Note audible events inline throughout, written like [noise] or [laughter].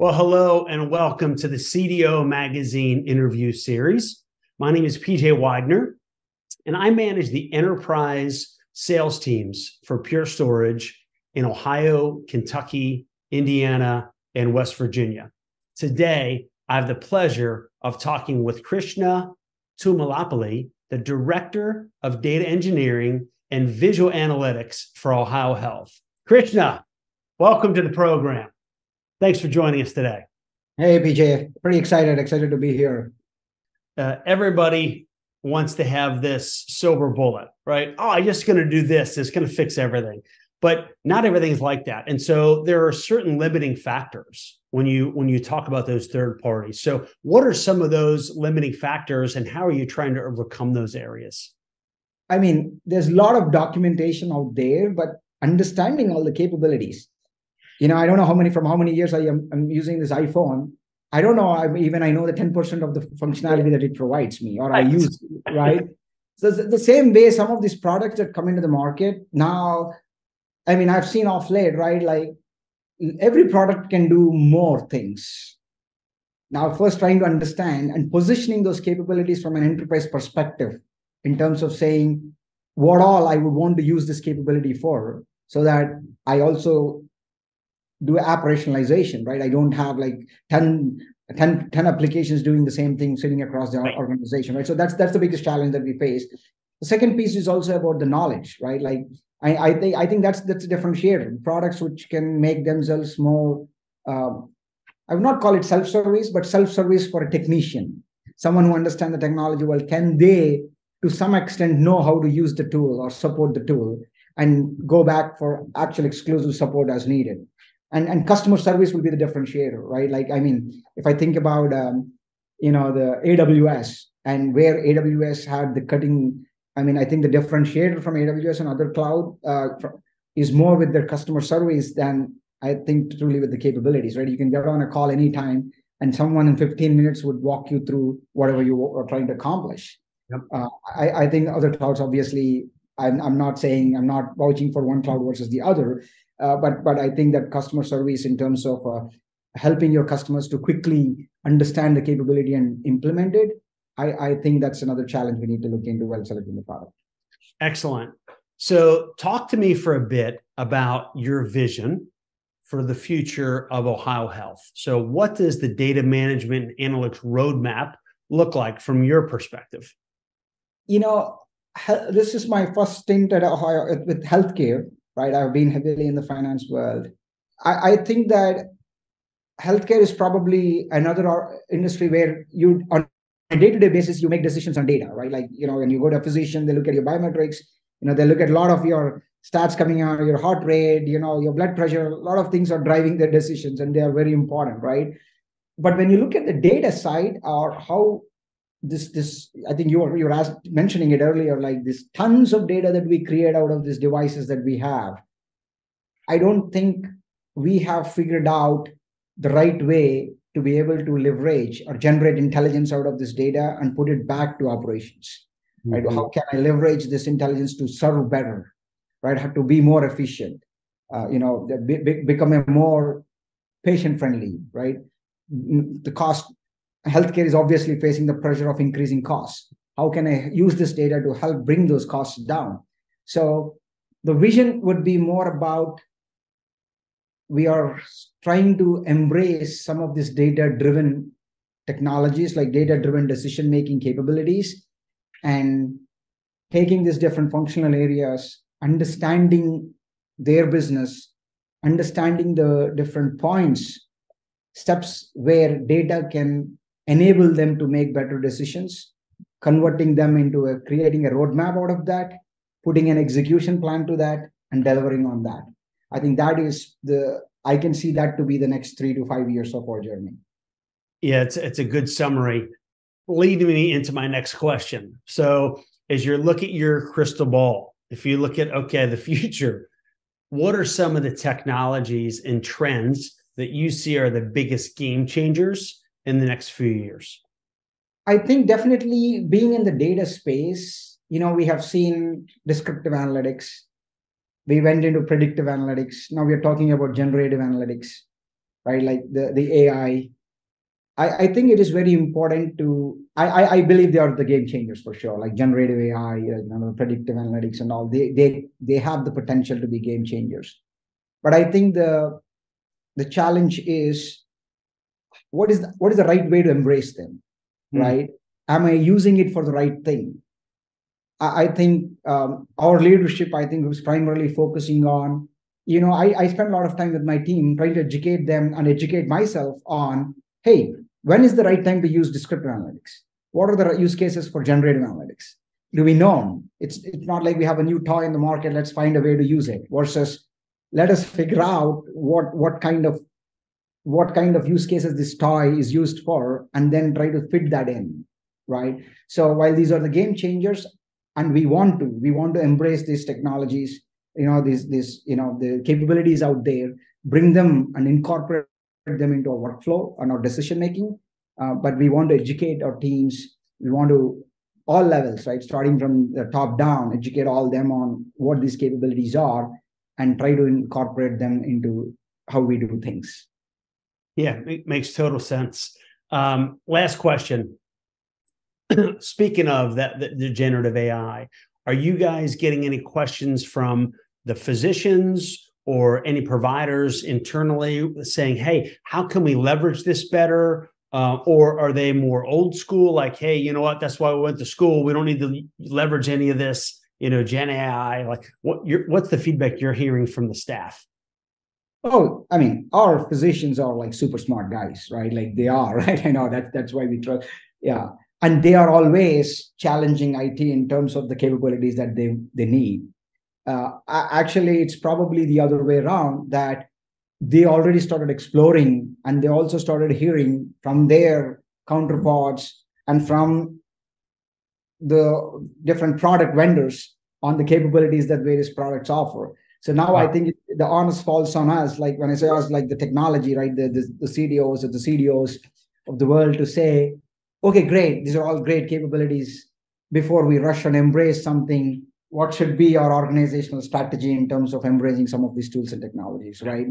Well, hello and welcome to the CDO Magazine interview series. My name is PJ Weidner, and I manage the enterprise sales teams for Pure Storage in Ohio, Kentucky, Indiana, and West Virginia. Today, I have the pleasure of talking with Krishna Tummalapalli, the Director of Data Engineering and Visual Analytics for Ohio Health. Krishna, welcome to the program. Thanks for joining us today. Hey, PJ. Pretty excited. Excited to be here. Uh, everybody wants to have this silver bullet, right? Oh, I'm just going to do this. It's going to fix everything. But not everything's like that. And so there are certain limiting factors when you when you talk about those third parties. So what are some of those limiting factors and how are you trying to overcome those areas? I mean, there's a lot of documentation out there, but understanding all the capabilities you know, I don't know how many from how many years I am I'm using this iPhone. I don't know. I even I know the 10% of the functionality that it provides me or I use, right? So the same way, some of these products that come into the market now, I mean, I've seen off late, right? Like every product can do more things. Now, first trying to understand and positioning those capabilities from an enterprise perspective in terms of saying what all I would want to use this capability for, so that I also do operationalization, right? I don't have like 10, 10, 10 applications doing the same thing sitting across the right. organization, right? So that's that's the biggest challenge that we face. The second piece is also about the knowledge, right? Like I, I think I think that's that's a differentiator. Products which can make themselves more um, I would not call it self-service, but self-service for a technician, someone who understands the technology well. Can they, to some extent, know how to use the tool or support the tool and go back for actual exclusive support as needed? And and customer service will be the differentiator right? Like i mean if i think about um, you know the aws and where aws had the cutting i mean i think the differentiator from aws and other cloud uh, is more with their customer service than i think truly with the capabilities right? You can get on a call anytime and someone in 15 minutes would walk you through whatever you are trying to accomplish. Yep. uh, I, I think other clouds obviously I'm, I'm not saying i'm not vouching for one cloud versus the other uh, but but I think that customer service in terms of uh, helping your customers to quickly understand the capability and implement it, I, I think that's another challenge we need to look into while selecting the product. Excellent. So talk to me for a bit about your vision for the future of Ohio Health. So what does the data management and analytics roadmap look like from your perspective? You know, this is my first stint at Ohio with healthcare right? I've been heavily in the finance world. I, I think that healthcare is probably another uh, industry where you on a day-to-day basis you make decisions on data, right? Like you know, when you go to a physician, they look at your biometrics. You know, they look at a lot of your stats coming out, your heart rate, you know, your blood pressure. A lot of things are driving their decisions, and they are very important, right? But when you look at the data side, or how this this i think you were you were asked, mentioning it earlier like this tons of data that we create out of these devices that we have. I don't think we have figured out the right way to be able to leverage or generate intelligence out of this data and put it back to operations mm-hmm. right how can i leverage this intelligence to serve better right? Have to be more efficient uh, you know be, be, become a more patient friendly right the cost healthcare is obviously facing the pressure of increasing costs. How can I use this data to help bring those costs down? So the vision would be more about we are trying to embrace some of these data driven technologies like data driven decision making capabilities and taking these different functional areas understanding their business understanding the different points steps where data can enable them to make better decisions, converting them into a creating a roadmap out of that, putting an execution plan to that, and delivering on that. I think that is the I can see that to be the next three to five years of our journey. Yeah, it's it's a good summary. Leading me into my next question. So as you look at your crystal ball, if you look at okay, the future, what are some of the technologies and trends that you see are the biggest game changers in the next few years? I think definitely being in the data space, you know, we have seen descriptive analytics. We went into predictive analytics. Now we are talking about generative analytics. right? Like the, the AI. I, I think it is very important to, I, I, I believe they are the game changers for sure, like generative AI, you know, predictive analytics and all. They, they, they have the potential to be game changers. But I think the, the challenge is what is the, what is the right way to embrace them, mm. right? Am I using it for the right thing? I, I think um, our leadership, I think, was primarily focusing on you know, I, I spend a lot of time with my team trying to educate them and educate myself on, hey, when is the right time to use descriptive analytics? What are the use cases for generative analytics? Do we know? It's it's not like we have a new toy in the market. Let's find a way to use it. Versus, let us figure out what what kind of what kind of use cases this toy is used for, and then try to fit that in, right? So while these are the game changers, and we want to we want to embrace these technologies you know these these you know the capabilities out there bring them and incorporate them into our workflow and our decision making uh, but we want to educate our teams. We want to all levels right? Starting from the top down educate all them on what these capabilities are and try to incorporate them into how we do things yeah it makes total sense um, last question [clears throat] speaking of that the, generative ai are you guys getting any questions from the physicians or any providers internally saying, hey, how can we leverage this better? Uh, or are they more old school, like, hey, you know what? That's why we went to school. We don't need to leverage any of this, you know, Gen AI. Like, what? what's the feedback you're hearing from the staff? Oh, I mean, our physicians are like super smart guys, right? Like they are, [laughs] right? I know that that's why we trust. Yeah, and they are always challenging IT in terms of the capabilities that they they need. Uh, actually, it's probably the other way around that they already started exploring and they also started hearing from their counterparts and from the different product vendors on the capabilities that various products offer. So now wow. I think the honest falls on us. Like when I say us, like the technology, right? The, the, the CDOs or the CDOs of the world to say, okay, great, these are all great capabilities before we rush and embrace something. What should be our organizational strategy in terms of embracing some of these tools and technologies, right?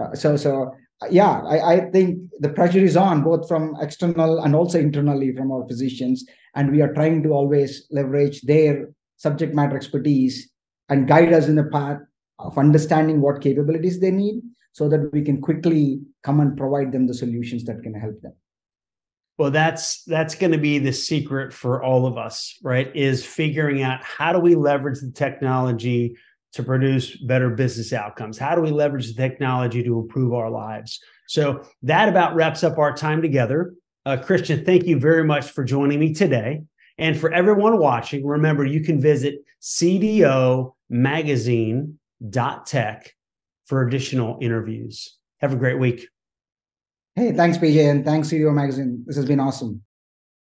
Uh, so, so yeah, I, I think the pressure is on both from external and also internally from our physicians, and we are trying to always leverage their subject matter expertise and guide us in the path of understanding what capabilities they need so that we can quickly come and provide them the solutions that can help them well, that's that's going to be the secret for all of us, right? Is figuring out how do we leverage the technology to produce better business outcomes? How do we leverage the technology to improve our lives? So that about wraps up our time together. Uh, Krishna, thank you very much for joining me today. And for everyone watching, remember you can visit cdomagazine.tech for additional interviews. Have a great week. Hey, thanks, PJ, and thanks, CDO Magazine. This has been awesome.